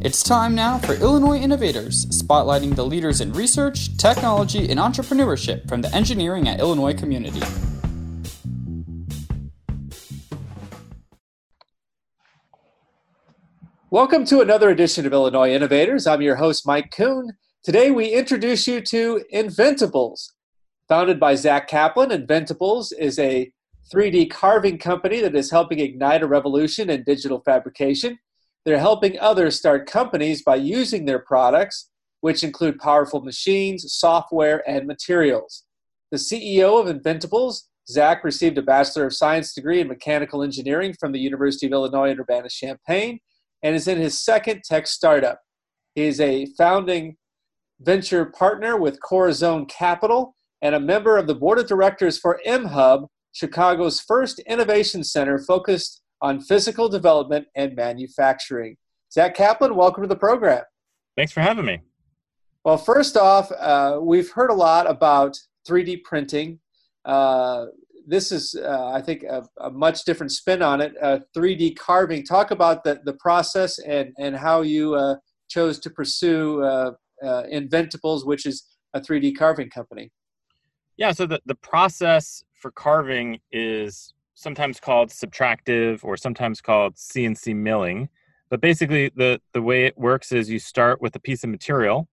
It's time now for Illinois Innovators, spotlighting the leaders in research, technology, and entrepreneurship from the engineering at Illinois community. Welcome to another edition of Illinois Innovators. I'm your host, Mike Kuhn. Today we introduce you to Inventables. Founded by Zach Kaplan, Inventables is a 3D carving company that is helping ignite a revolution in digital fabrication. They're helping others start companies by using their products, which include powerful machines, software, and materials. The CEO of Inventables, Zach, received a Bachelor of Science degree in Mechanical Engineering from the University of Illinois at Urbana Champaign and is in his second tech startup. He is a founding venture partner with Corazon Capital and a member of the board of directors for MHub, Chicago's first innovation center focused on physical development and manufacturing. Zach Kaplan, welcome to the program. Thanks for having me. Well, first off, uh, we've heard a lot about 3D printing. Uh, this is, uh, I think, a, a, much different spin on it. 3D carving. Talk about the, the process and, and how you uh, chose to pursue uh, uh, Inventables, which is a 3D carving company. Yeah, so the, the process for carving is sometimes called subtractive or sometimes called CNC milling. But basically, the, the way it works is you start with a piece of material,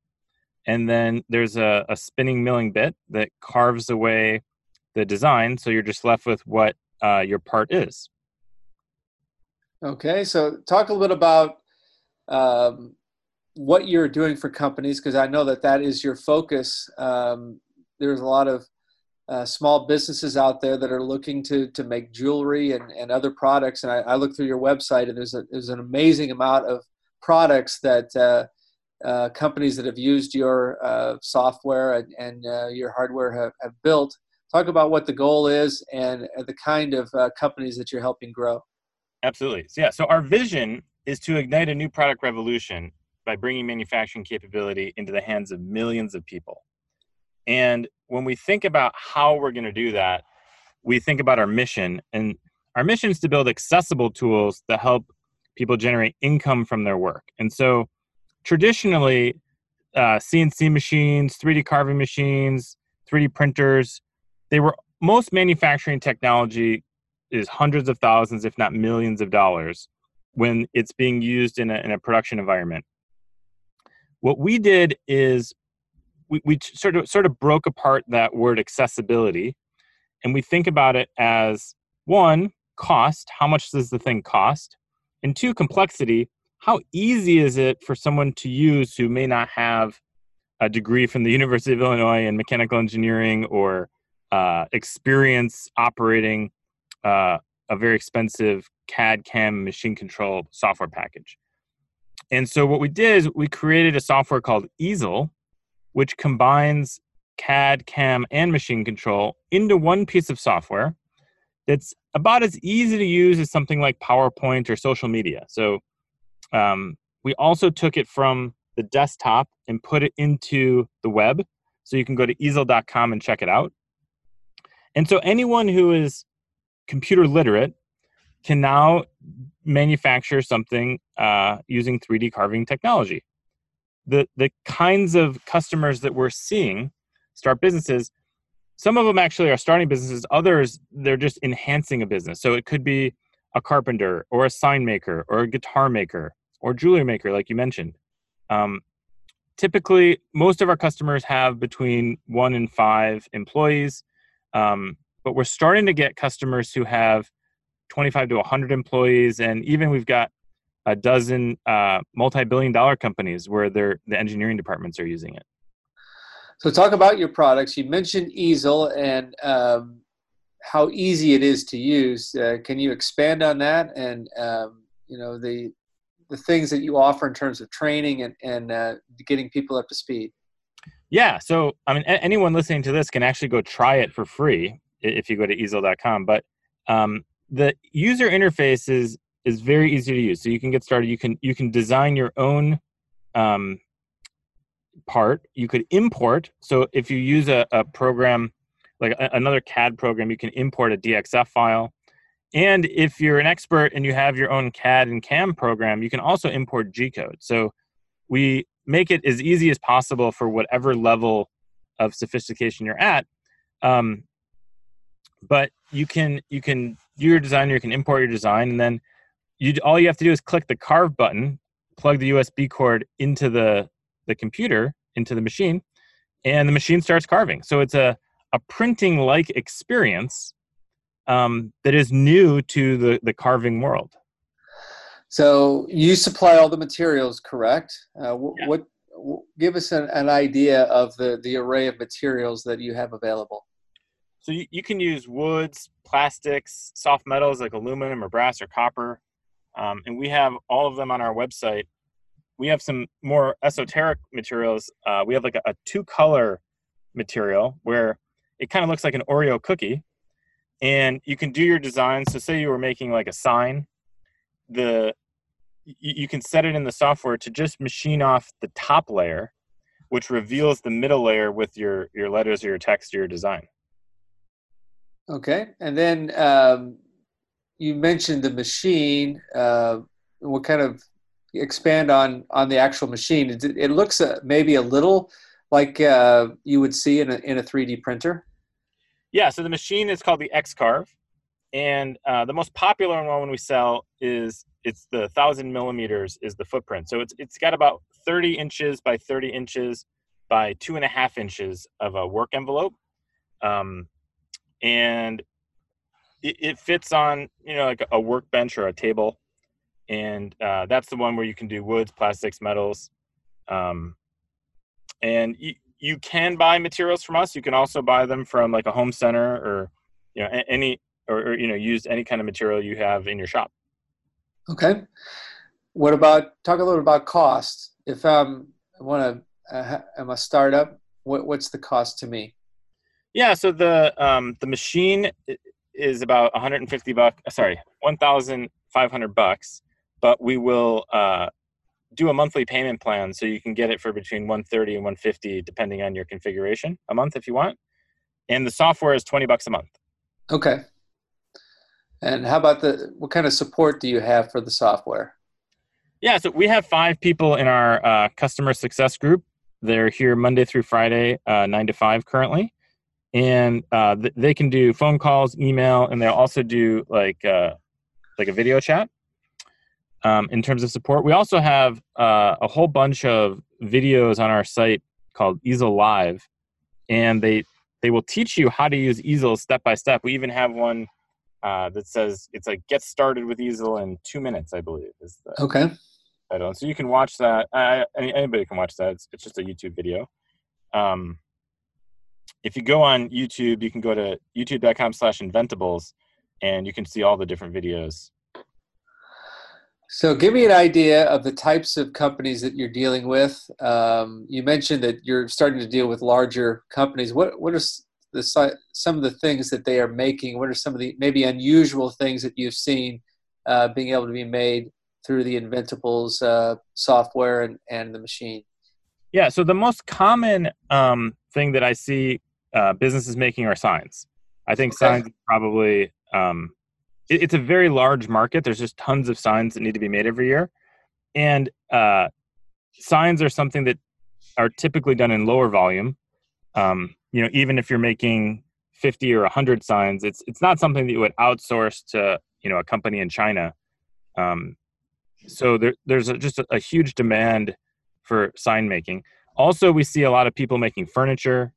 and then there's a, a spinning milling bit that carves away the design. So you're just left with what uh, your part is. Okay, so talk a little bit about um, what you're doing for companies, because I know that that is your focus. Um, there's a lot of uh, small businesses out there that are looking to to make jewelry and, and other products. And I, I look through your website, and there's a there's an amazing amount of products that uh, uh, companies that have used your uh, software and, and uh, your hardware have, have built. Talk about what the goal is and the kind of companies that you're helping grow. Absolutely. Yeah. So our vision is to ignite a new product revolution by bringing manufacturing capability into the hands of millions of people. And when we think about how we're going to do that, we think about our mission. And our mission is to build accessible tools that help people generate income from their work. And so traditionally, uh, CNC machines, 3D carving machines, 3D printers, they were most manufacturing technology is hundreds of thousands, if not millions of dollars when it's being used in a, in a production environment. What we did is we, we sort of sort of broke apart that word accessibility and we think about it as one cost how much does the thing cost? And two complexity how easy is it for someone to use who may not have a degree from the university of illinois in mechanical engineering or uh, experience operating uh, a very expensive cad cam machine control software package? And so what we did is we created a software called easel which combines CAD, CAM, and machine control into one piece of software that's about as easy to use as something like PowerPoint or social media. So um, we also took it from the desktop and put it into the web. So you can go to easel.com and check it out. And so anyone who is computer literate can now manufacture something uh, using 3D carving technology the the kinds of customers that we're seeing start businesses some of them actually are starting businesses others they're just enhancing a business. So it could be a carpenter or a sign maker or a guitar maker or jewelry maker like you mentioned. Um, typically most of our customers have between one and five employees um, but we're starting to get customers who have 25 to 100 employees and even we've got a dozen uh, multi-billion dollar companies where their the engineering departments are using it. So talk about your products. You mentioned easel and um, how easy it is to use. Uh, can you expand on that and um, you know the the things that you offer in terms of training and, and uh, getting people up to speed? Yeah so i mean a- anyone listening to this can actually go try it for free if you go to easel.com but um, the user interface is is very easy to use. So you can get started. You can you can design your own um, part. You could import. So if you use a, a program like a, another CAD program, you can import a DXF file, and if you're an expert and you have your own CAD and CAM program, you can also import G code. So we make it as easy as possible for whatever level of sophistication you're at. Um, but you can you can do your design, you can import your design, and then you all you have to do is click the carve button, plug the USB cord into the the computer into the machine, and the machine starts carving. So it's a a printing like experience um, that is new to the the carving world. So you supply all the materials, correct? Uh, yeah. What give us an, an, idea of the the array of materials that you have available? So you, you can use woods, plastics, soft metals like aluminum or brass or copper, um, and we have all of them on our website. We have some more esoteric materials. Uh, we have like a, a two color material where it kind of looks like an Oreo cookie, and you can do your design. So say you were making like a sign, the you, you can set it in the software to just machine off the top layer, which reveals the middle layer with your your letters or your text or your design. Okay, and then um, you mentioned the machine. Uh, what kind of expand on on the actual machine? It, it looks uh, maybe a little like uh, you would see in a in a 3D printer. Yeah, so the machine is called the X-Carve, and uh, the most popular one we sell is it's the thousand millimeters is the footprint. So it's it's got about 30 inches by 30 inches by two and a half inches of a work envelope, um, and it, it, fits on you know like a workbench or a table, and uh, that's the one where you can do woods, plastics, metals, um, and you, you can buy materials from us. You can also buy them from like a home center or you know any or, or you know use any kind of material you have in your shop. Okay. What about talk a little about cost? If um, I want to, uh, I'm a startup. What, what's the cost to me? Yeah, so the um, the machine is about 150 bucks. Sorry, 1,500 bucks. But we will uh, do a monthly payment plan, so you can get it for between 130 and 150, depending on your configuration, a month if you want. And the software is 20 bucks a month. Okay. And how about the what kind of support do you have for the software? Yeah, so we have five people in our uh, customer success group. They're here Monday through Friday, uh, nine to five currently, and uh, th- they can do phone calls, email, and they'll also do like uh, like a video chat. Um, in terms of support, we also have uh, a whole bunch of videos on our site called Easel Live, and they they will teach you how to use Easel step by step. We even have one uh, that says it's like get started with easel in two minutes i believe is the okay. title. So you can watch that. Anybody can watch that. It's, it's just a youtube video. Um, if you go on youtube you can go to youtube.com slash inventables and you can see all the different videos so give me an idea of the types of companies that you're dealing with um, you mentioned that you're starting to deal with larger companies what what are the some of the things that they are making? What are some of the maybe unusual things that you've seen uh, being able to be made through the Inventables uh, software and, and the machine? Yeah, so the most common um, thing that I see uh, businesses making are signs. I think okay. signs probably um, it, it's a very large market. There's just tons of signs that need to be made every year, and uh, signs are something that are typically done in lower volume. Um, you know even if you're making 50 or 100 signs it's it's not something that you would outsource to you know a company in china um, so there, there's a, just a, a, huge demand for sign making also we see a lot of people making furniture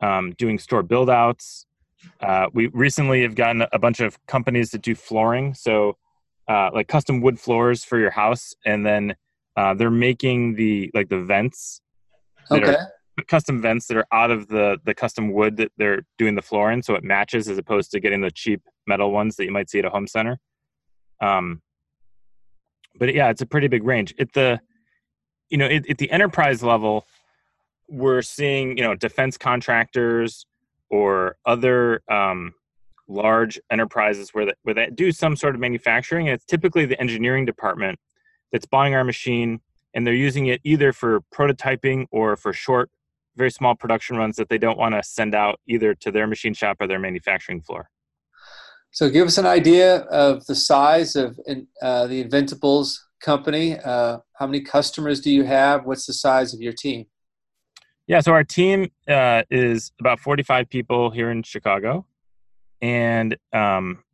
um, doing store build outs uh, we recently have gotten a bunch of companies that do flooring so uh, like custom wood floors for your house and then uh, they're making the like the vents okay. Are, custom vents that are out of the the custom wood that they're doing the floor in, so it matches as opposed to getting the cheap metal ones that you might see at a home center. Um, but yeah, it's a pretty big range. At the you know at, at the enterprise level, we're seeing you know defense contractors or other um, large enterprises where that where they do some sort of manufacturing, and it's typically the engineering department that's buying our machine and they're using it either for prototyping or for short very small production runs that they don't want to send out either to their machine shop or their manufacturing floor. So, give us an idea of the size of uh, the Inventables company. Uh, how many customers do you have? What's the size of your team? Yeah, so our team uh, is about 45 people here in Chicago. And um,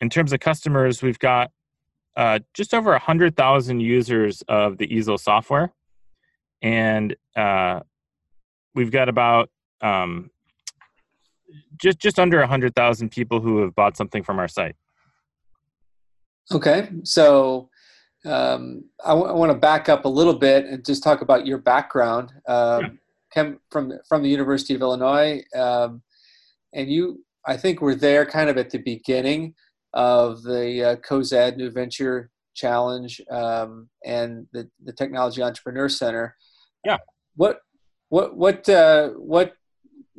in terms of customers, we've got uh, just over 100,000 users of the Easel software. And uh, we've got about um, just just under 100,000 people who have bought something from our site. Okay, so um, I, w- I want to back up a little bit and just talk about your background. Um, from from the University of Illinois, um, and you, I think, were there kind of at the beginning of the uh, Cozad New Venture Challenge um, and the the Technology Entrepreneur Center. Yeah. What what what uh, what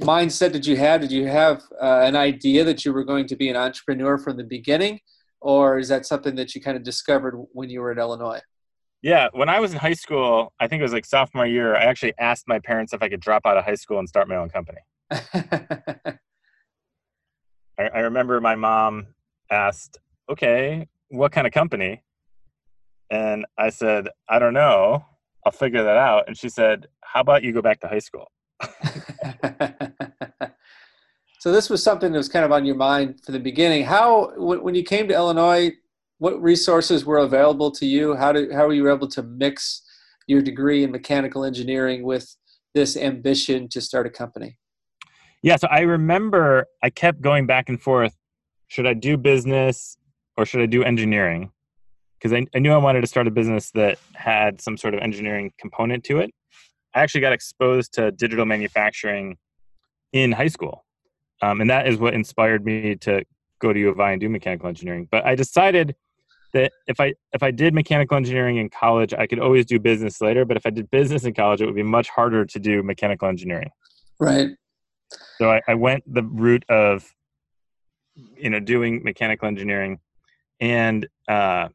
mindset did you have? Did you have uh, an idea that you were going to be an entrepreneur from the beginning, or is that something that you kind of discovered when you were at Illinois? Yeah, when I was in high school, I think it was like sophomore year, I actually asked my parents if I could drop out of high school and start my own company. I, I remember my mom asked, "Okay, what kind of company?" And I said, "I don't know. I'll figure that out." And she said, "How about you go back to high school?" so this was something that was kind of on your mind for the beginning. How, when you came to Illinois, what resources were available to you? How did how were you able to mix your degree in mechanical engineering with this ambition to start a company? Yeah, so I remember I kept going back and forth. Should I do business or should I do engineering? Because I, I knew I wanted to start a business that had some sort of engineering component to it. I actually got exposed to digital manufacturing in high school. Um, and that is what inspired me to go to U of I and do mechanical engineering. But I decided that if I if I did mechanical engineering in college, I could always do business later. But if I did business in college, it would be much harder to do mechanical engineering. Right. So I, I went the route of you know doing mechanical engineering, and uh,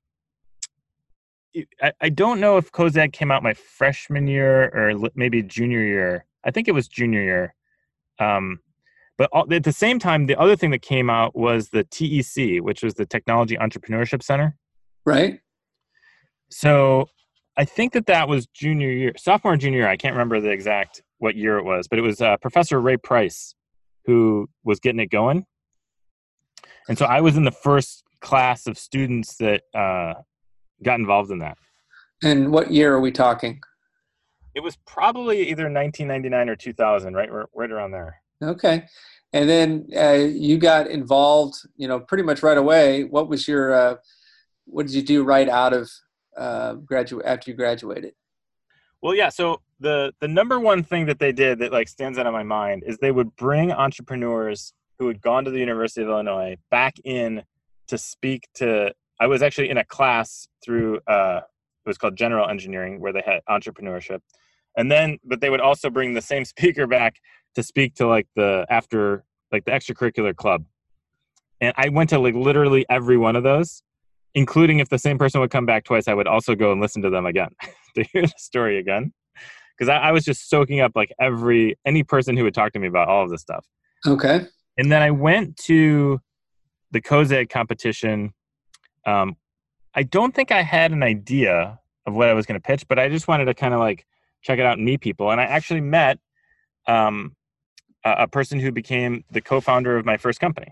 I, I don't know if Cozad came out my freshman year or maybe junior year. I think it was junior year. Um, but all, at the same time, the other thing that came out was the TEC, which was the Technology Entrepreneurship Center. Right. So I think that that was junior year, sophomore, junior year. I can't remember the exact what year it was, but it was uh, Professor Ray Price who was getting it going. And so I was in the first class of students that uh, got involved in that. And what year are we talking? It was probably either 1999 or 2000, right, right around there. Okay, and then uh, you got involved, you know, pretty much right away. What was your, uh, what did you do right out of uh, graduate after you graduated? Well, yeah. So the the number one thing that they did that like stands out in my mind is they would bring entrepreneurs who had gone to the University of Illinois back in to speak to I was actually in a class through uh, it was called general engineering where they had entrepreneurship, and then but they would also bring the same speaker back to speak to like the after like the extracurricular club, and I went to like literally every one of those, including if the same person would come back twice, I would also go and listen to them again to hear the story again, because I, I was just soaking up like every any person who would talk to me about all of this stuff. Okay. And then I went to the Cozad competition um, I don't think I had an idea of what I was going to pitch, but I just wanted to kind of like check it out and meet people. And I actually met um, a, a person who became the co-founder of my first company.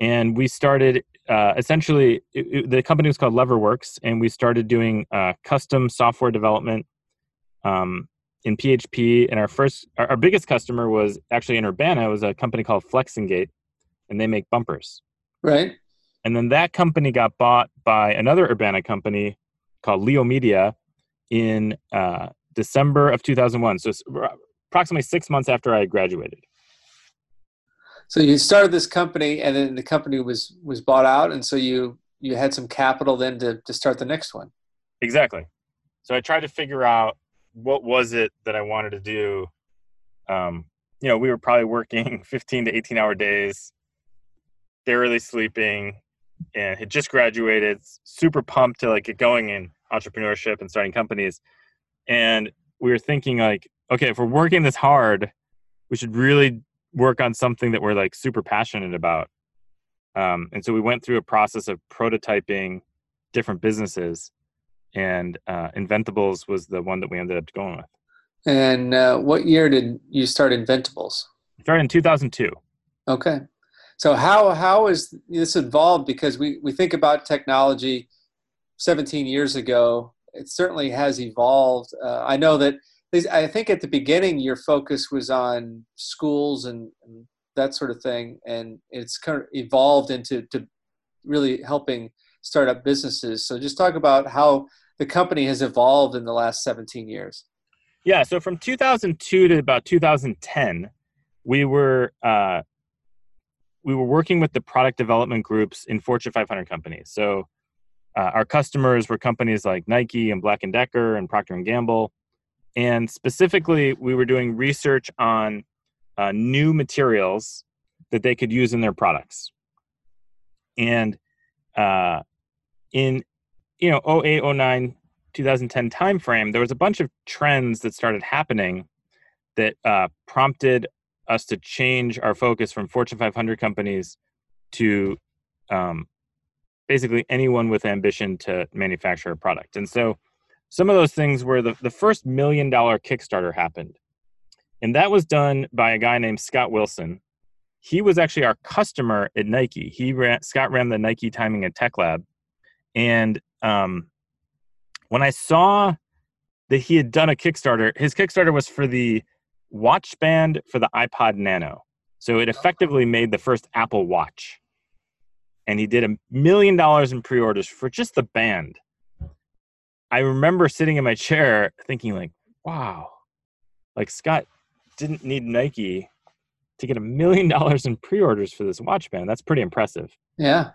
And we started uh, essentially it, it, the company was called Leverworks, and we started doing uh, custom software development um, in PHP. And our first, our, our biggest customer was actually in Urbana. It was a company called Flex-N-Gate, and they make bumpers. Right. And then that company got bought by another Urbana company called Leo Media in uh, December of 2001. So approximately six months after I graduated. So you started this company, and then the company was was bought out, and so you you had some capital then to to start the next one. Exactly. So I tried to figure out what was it that I wanted to do. Um, you know, we were probably working 15 to 18 hour days, barely sleeping, and had just graduated, super pumped to like get going in entrepreneurship and starting companies. And we were thinking like, okay, if we're working this hard, we should really work on something that we're like super passionate about. Um, and so we went through a process of prototyping different businesses, and uh, Inventables was the one that we ended up going with. And uh, what year did you start Inventables? Started in 2002. Okay. So how how is this evolved? Because we, we think about technology 17 years ago, it certainly has evolved. Uh, I know that I think at the beginning your focus was on schools and, and that sort of thing, and it's kind of evolved into to really helping startup businesses. So just talk about how the company has evolved in the last 17 years. Yeah, so from 2002 to about 2010, we were uh, we were working with the product development groups in Fortune 500 companies. So uh, our customers were companies like Nike and Black and Decker and Procter and Gamble, and specifically, we were doing research on uh, new materials that they could use in their products. And uh, in you know 08, 09, 2010 timeframe, there was a bunch of trends that started happening that uh, prompted us to change our focus from Fortune 500 companies to um, basically anyone with ambition to manufacture a product. And so some of those things were the, the first million dollar Kickstarter happened. And that was done by a guy named Scott Wilson. He was actually our customer at Nike. He ran, Scott ran the Nike Timing and Tech Lab. And um, when I saw that he had done a Kickstarter, his Kickstarter was for the watch band for the iPod Nano. So it effectively made the first Apple Watch. And he did a million dollars in pre orders for just the band. I remember sitting in my chair thinking, like, wow, like Scott didn't need Nike to get a million dollars in pre orders for this watch band. That's pretty impressive. Yeah.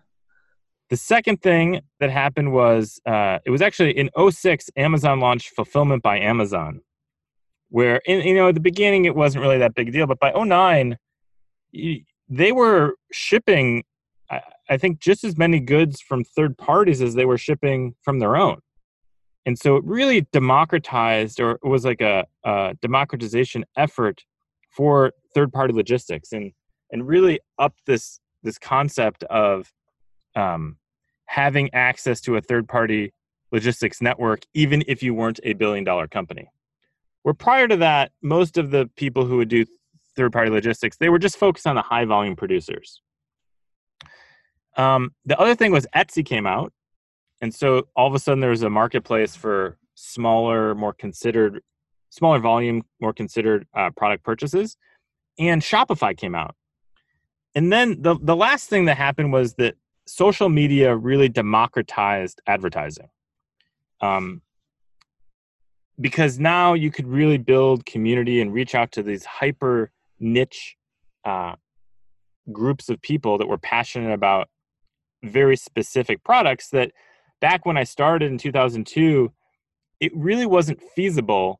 The second thing that happened was uh, it was actually in 06, Amazon launched Fulfillment by Amazon, where, in, you know, at the beginning it wasn't really that big a deal, but by 09, they were shipping, I, I think, just as many goods from third parties as they were shipping from their own. And so it really democratized, or it was like a, a democratization effort for third party logistics and, and really up this, this concept of um, having access to a third party logistics network, even if you weren't a billion dollar company. Where prior to that, most of the people who would do third party logistics, they were just focused on the high volume producers. Um, the other thing was Etsy came out. And so all of a sudden there was a marketplace for smaller, more considered, smaller volume, more considered uh, product purchases. And Shopify came out. And then the, the last thing that happened was that social media really democratized advertising. Um, because now you could really build community and reach out to these hyper niche uh, groups of people that were passionate about very specific products that back when I started in 2002, it really wasn't feasible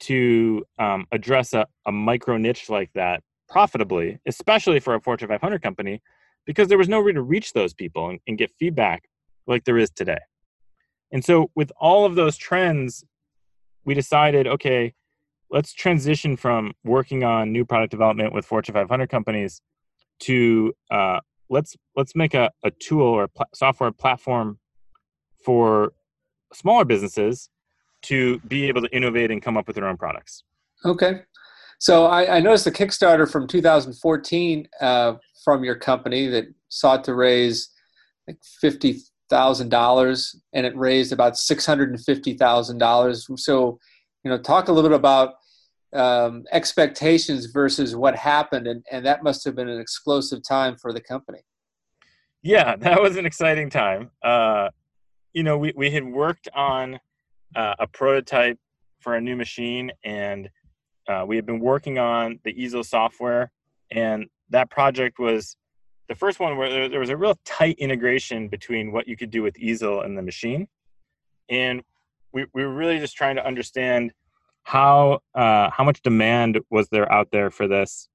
to um, address a, a micro niche like that profitably, especially for a Fortune 500 company, because there was no way to reach those people and, and get feedback like there is today. And so, with all of those trends, we decided okay, let's transition from working on new product development with Fortune 500 companies to uh, let's let's make a, a tool or pl- software platform for smaller businesses to be able to innovate and come up with their own products. Okay. So I, I noticed the Kickstarter from 2014 uh, from your company that sought to raise like fifty thousand dollars, and it raised about six hundred and fifty thousand dollars. So, you know, talk a little bit about um, expectations versus what happened, and, and that must have been an explosive time for the company. Yeah, that was an exciting time. Uh, you know, we, we had worked on uh, a prototype for a new machine, and uh, we had been working on the easel software, and that project was the first one where there was a real tight integration between what you could do with easel and the machine, and we, we were really just trying to understand how uh, how much demand was there out there for this.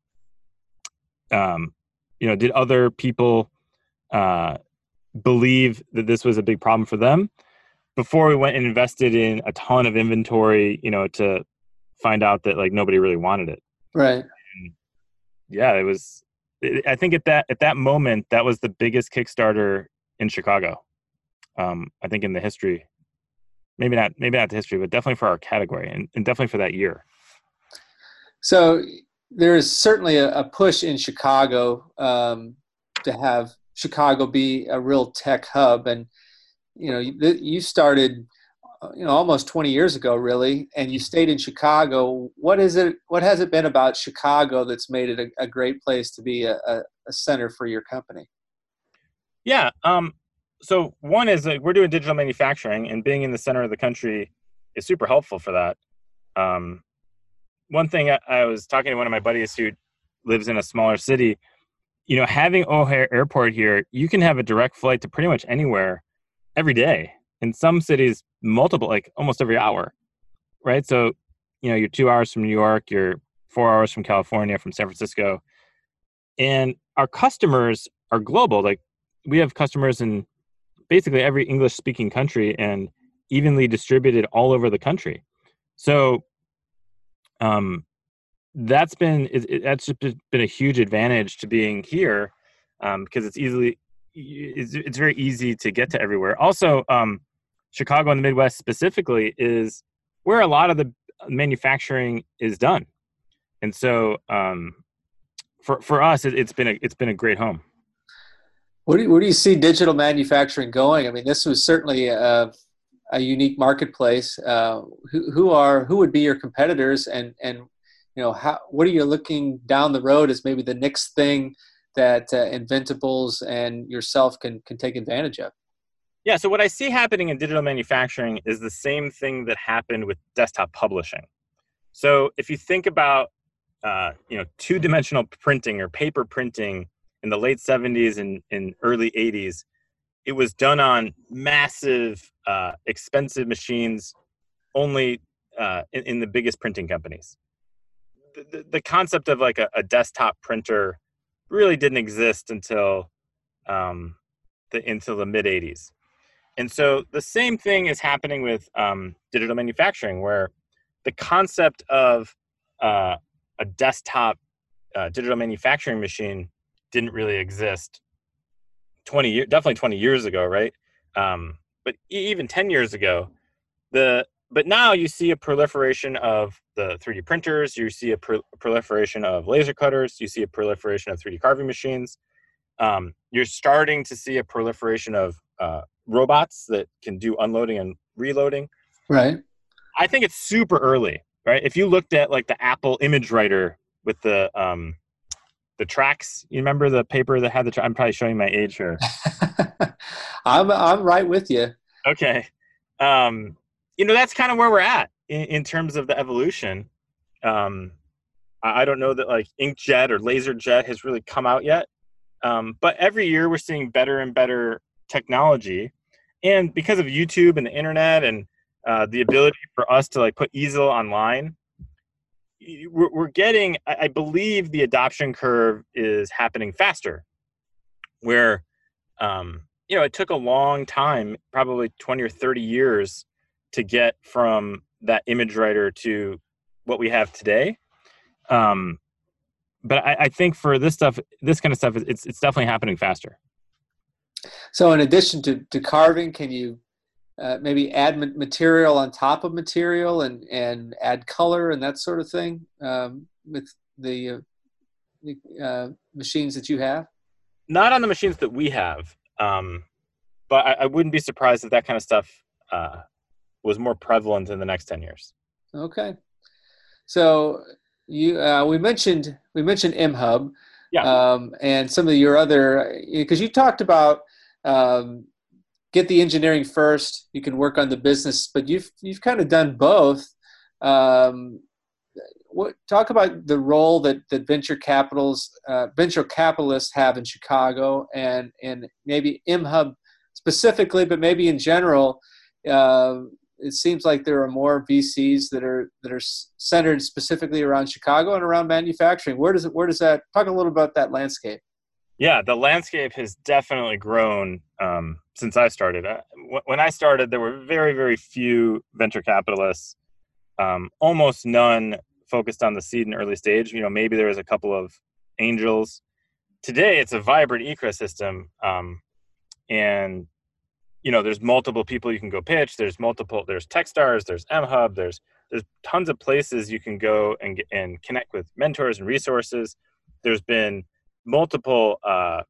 Um, you know, did other people uh, believe that this was a big problem for them before we went and invested in a ton of inventory? You know, to find out that like nobody really wanted it. Right. And yeah, it was I think at that at that moment, that was the biggest Kickstarter in Chicago. Um, I think in the history, maybe not maybe not the history, but definitely for our category and, and definitely for that year. So there is certainly a, a push in Chicago um, to have Chicago be a real tech hub, and you know you, you started uh, you know almost 20 years ago really and you stayed in chicago. What is it what has it been about chicago that's made it a, a great place to be a, a, center for your company? Yeah um, so one is that we're doing digital manufacturing and being in the center of the country is super helpful for that. Um, one thing I, I was talking to one of my buddies who lives in a smaller city you know having o'hare airport here you can have a direct flight to pretty much anywhere every day. In some cities multiple like almost every hour right? So you know you're two hours from new york you're four hours from california from san francisco and our customers are global. Like we have customers in basically every english speaking country and evenly distributed all over the country. So um that's been it, it, that's just been a huge advantage to being here um, because it's easily it's, it's very easy to get to everywhere also um, Chicago and the Midwest specifically is where a lot of the manufacturing is done, and so um, for for us, it, has been a it's been a great home. Where do you, where do you see digital manufacturing going? I mean, this was certainly a, a unique marketplace. Uh, who, who are who would be your competitors, and and you know how what are you looking down the road as maybe the next thing that uh, Inventables and yourself can can take advantage of? Yeah, so what I see happening in digital manufacturing is the same thing that happened with desktop publishing. So if you think about uh, you know two-dimensional printing or paper printing in the late 70s and, and early 80s, it was done on massive, uh, expensive machines, only uh, in, in, the biggest printing companies. The, the, concept of like a, a, desktop printer really didn't exist until um, the until the mid 80s. And so the same thing is happening with um, digital manufacturing, where the concept of uh, a desktop uh, digital manufacturing machine didn't really exist 20 years, definitely 20 years ago, right? Um, but even 10 years ago, the but now you see a proliferation of the 3D printers, you see a, pro- proliferation of laser cutters, you see a proliferation of 3D carving machines. Um, you're starting to see a proliferation of uh, robots that can do unloading and reloading. Right. I think it's super early, right? If you looked at like the Apple image writer with the um the tracks, you remember the paper that had the tra- I'm probably showing my age here. I'm I'm right with you. Okay. Um you know that's kind of where we're at in, in terms of the evolution. Um I, I don't know that like inkjet or laserjet has really come out yet. Um, but every year we're seeing better and better technology and because of youtube and the internet and uh, the ability for us to like put easel online we're, we're getting i believe the adoption curve is happening faster where um, you know it took a long time probably 20 or 30 years to get from that image writer to what we have today um, but I, I think for this stuff this kind of stuff it's, it's definitely happening faster so, in addition to, to carving, can you uh, maybe add material on top of material and, and add color and that sort of thing um, with the, uh, the uh, machines that you have? Not on the machines that we have, um, but I, I, wouldn't be surprised if that kind of stuff uh, was more prevalent in the next ten years. Okay, so you uh, we mentioned we mentioned MHub, yeah, um, and some of your other because you talked about um, get the engineering first. You can work on the business, but you've you've kind of done both. Um, what talk about the role that that venture capitals uh, venture capitalists have in Chicago and and maybe MHub specifically, but maybe in general. Uh, it seems like there are more VCs that are that are centered specifically around Chicago and around manufacturing. Where does it where does that talk a little about that landscape? Yeah, the landscape has definitely grown um, since I started. Uh, when I started, there were very, very few venture capitalists, um, almost none focused on the seed and early stage. You know, maybe there was a couple of angels, today it's a vibrant ecosystem, um, and you know there's multiple people you can go pitch. There's multiple. There's TechStars. There's MHub. There's there's tons of places you can go and and connect with mentors and resources. There's been multiple uh,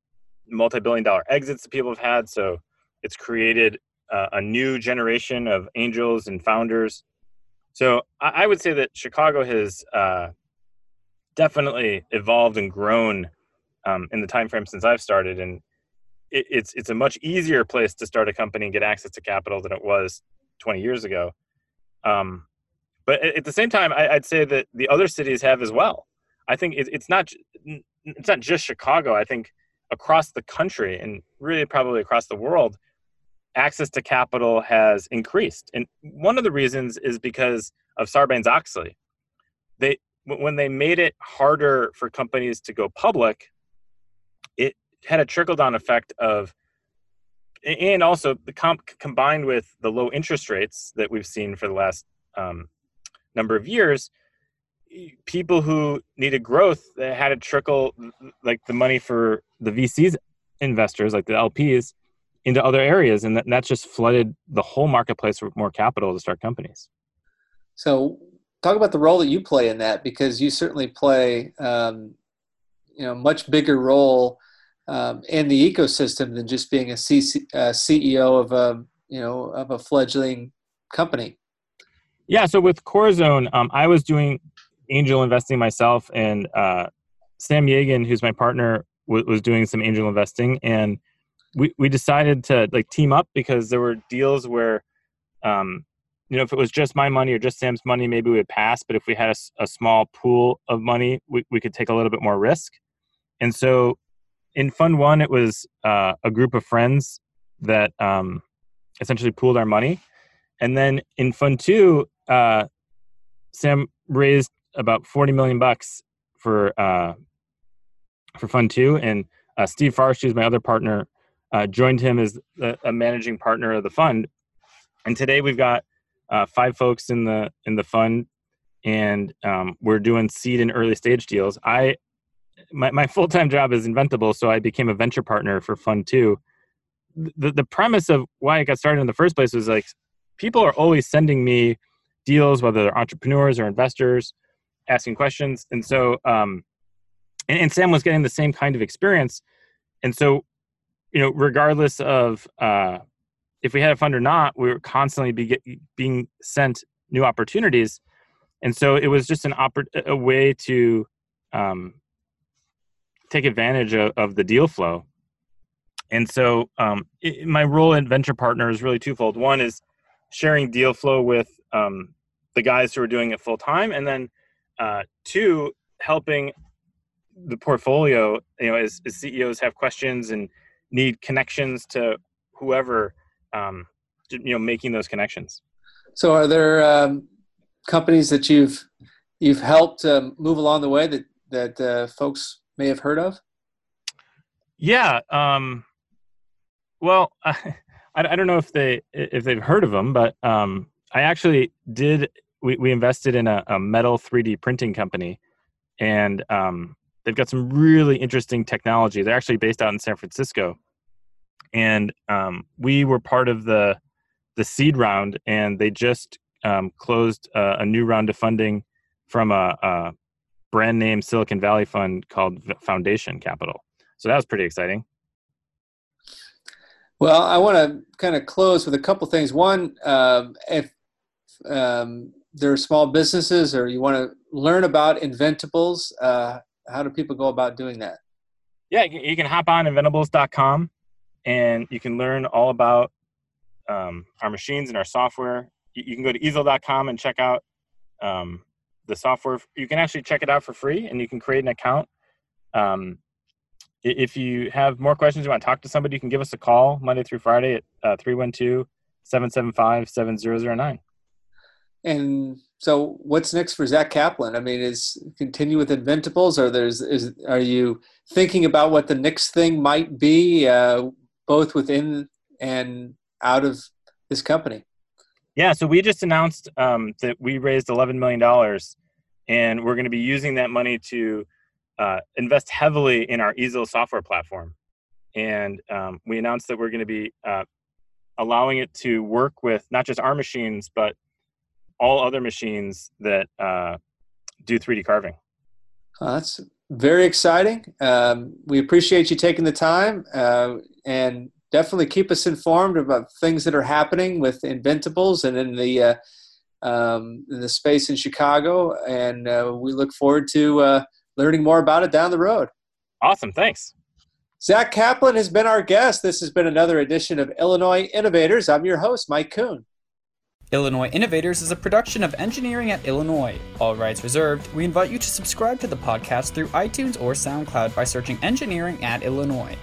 multi-billion dollar exits that people have had. So it's created uh, a new generation of angels and founders. So I, I would say that Chicago has uh, definitely evolved and grown um, in the time frame since I've started, and it, it's it's a much easier place to start a company and get access to capital than it was 20 years ago. Um, but at, the same time, I, would say that the other cities have as well. I think it, it's not it's not just Chicago. I think across the country and really probably across the world, access to capital has increased. And one of the reasons is because of Sarbanes Oxley. They when they made it harder for companies to go public, had a trickle down effect of and also the comp combined with the low interest rates that we've seen for the last um, number of years people who needed growth had to trickle like the money for the vcs investors like the lps into other areas and that, and just flooded the whole marketplace with more capital to start companies. So talk about the role that you play in that because you certainly play um, you know much bigger role um, in the ecosystem than just being a CC, uh, CEO of a you know of a fledgling company. Yeah, so with Corazon, um, I was doing angel investing myself, and uh, Sam Yagan, who's my partner, w- was doing some angel investing, and we we decided to like team up because there were deals where, um, you know, if it was just my money or just Sam's money, maybe we would pass. But if we had a, a small pool of money, we we could take a little bit more risk. And so in Fund One, it was uh, a group of friends that um, essentially pooled our money, and then in Fund Two, uh, Sam raised about forty million bucks for uh, for Fund Two, and uh, Steve Farsht, who's my other partner, uh, joined him as a, a, managing partner of the fund. And today we've got uh, five folks in the in the fund, and um, we're doing seed and early stage deals. I my, my full-time job is inventable so i became a venture partner for fund two the, the premise of why i got started in the first place was like people are always sending me deals whether they're entrepreneurs or investors asking questions. And so um and, and sam was getting the same kind of experience. And so you know regardless of uh if we had a fund or not we were constantly be get, being sent new opportunities. And so it was just an oppor- a way to um, take advantage of, of the deal flow. And so um, it, my role in venture partner is really twofold. One is sharing deal flow with um, the guys who are doing it full time, and then uh, two, helping the portfolio. You know, as, as, CEOs have questions and need connections to whoever, um, you know, making those connections. So, are there um, companies that you've you've helped um, move along the way that that uh, folks may have heard of? Yeah. Um, well, I, I don't know if they if they've heard of them, but um, I actually did. We, we invested in a, a metal 3D printing company, and um, they've got some really interesting technology. They're actually based out in San Francisco, and um, we were part of the the seed round, and they just um, closed uh, a new round of funding from a, a brand name Silicon Valley fund called Foundation Capital. So that was pretty exciting. Well, I want to kind of close with a couple things. One, uh, if um, there are small businesses or you want to learn about inventables, uh, how do people go about doing that? Yeah, you can hop on inventables.com and you can learn all about um, our machines and our software. You can go to easel.com and check out um, the software you can actually check it out for free and you can create an account. Um, if you have more questions you want to talk to somebody you can give us a call monday through friday at uh, 312-775-7009 and so what's next for zach kaplan? I mean is continue with inventables or there's is are you thinking about what the next thing might be uh, both within and out of this company yeah, so we just announced um, that we raised $11 million and we're going to be using that money to uh, invest heavily in our easel software platform. And um, we announced that we're going to be uh, allowing it to work with not just our machines, but all other machines that uh, do 3D carving. Uh, that's very exciting. Um, we appreciate you taking the time uh, and definitely keep us informed about things that are happening with Inventables and in the uh, um, in the space in Chicago. And uh, we look forward to uh, learning more about it down the road. Awesome. Thanks. Zach Kaplan has been our guest. This has been another edition of Illinois Innovators. I'm your host, Mike Koon. Illinois Innovators is a production of Engineering at Illinois. All rights reserved. We invite you to subscribe to the podcast through iTunes or SoundCloud by searching Engineering at Illinois.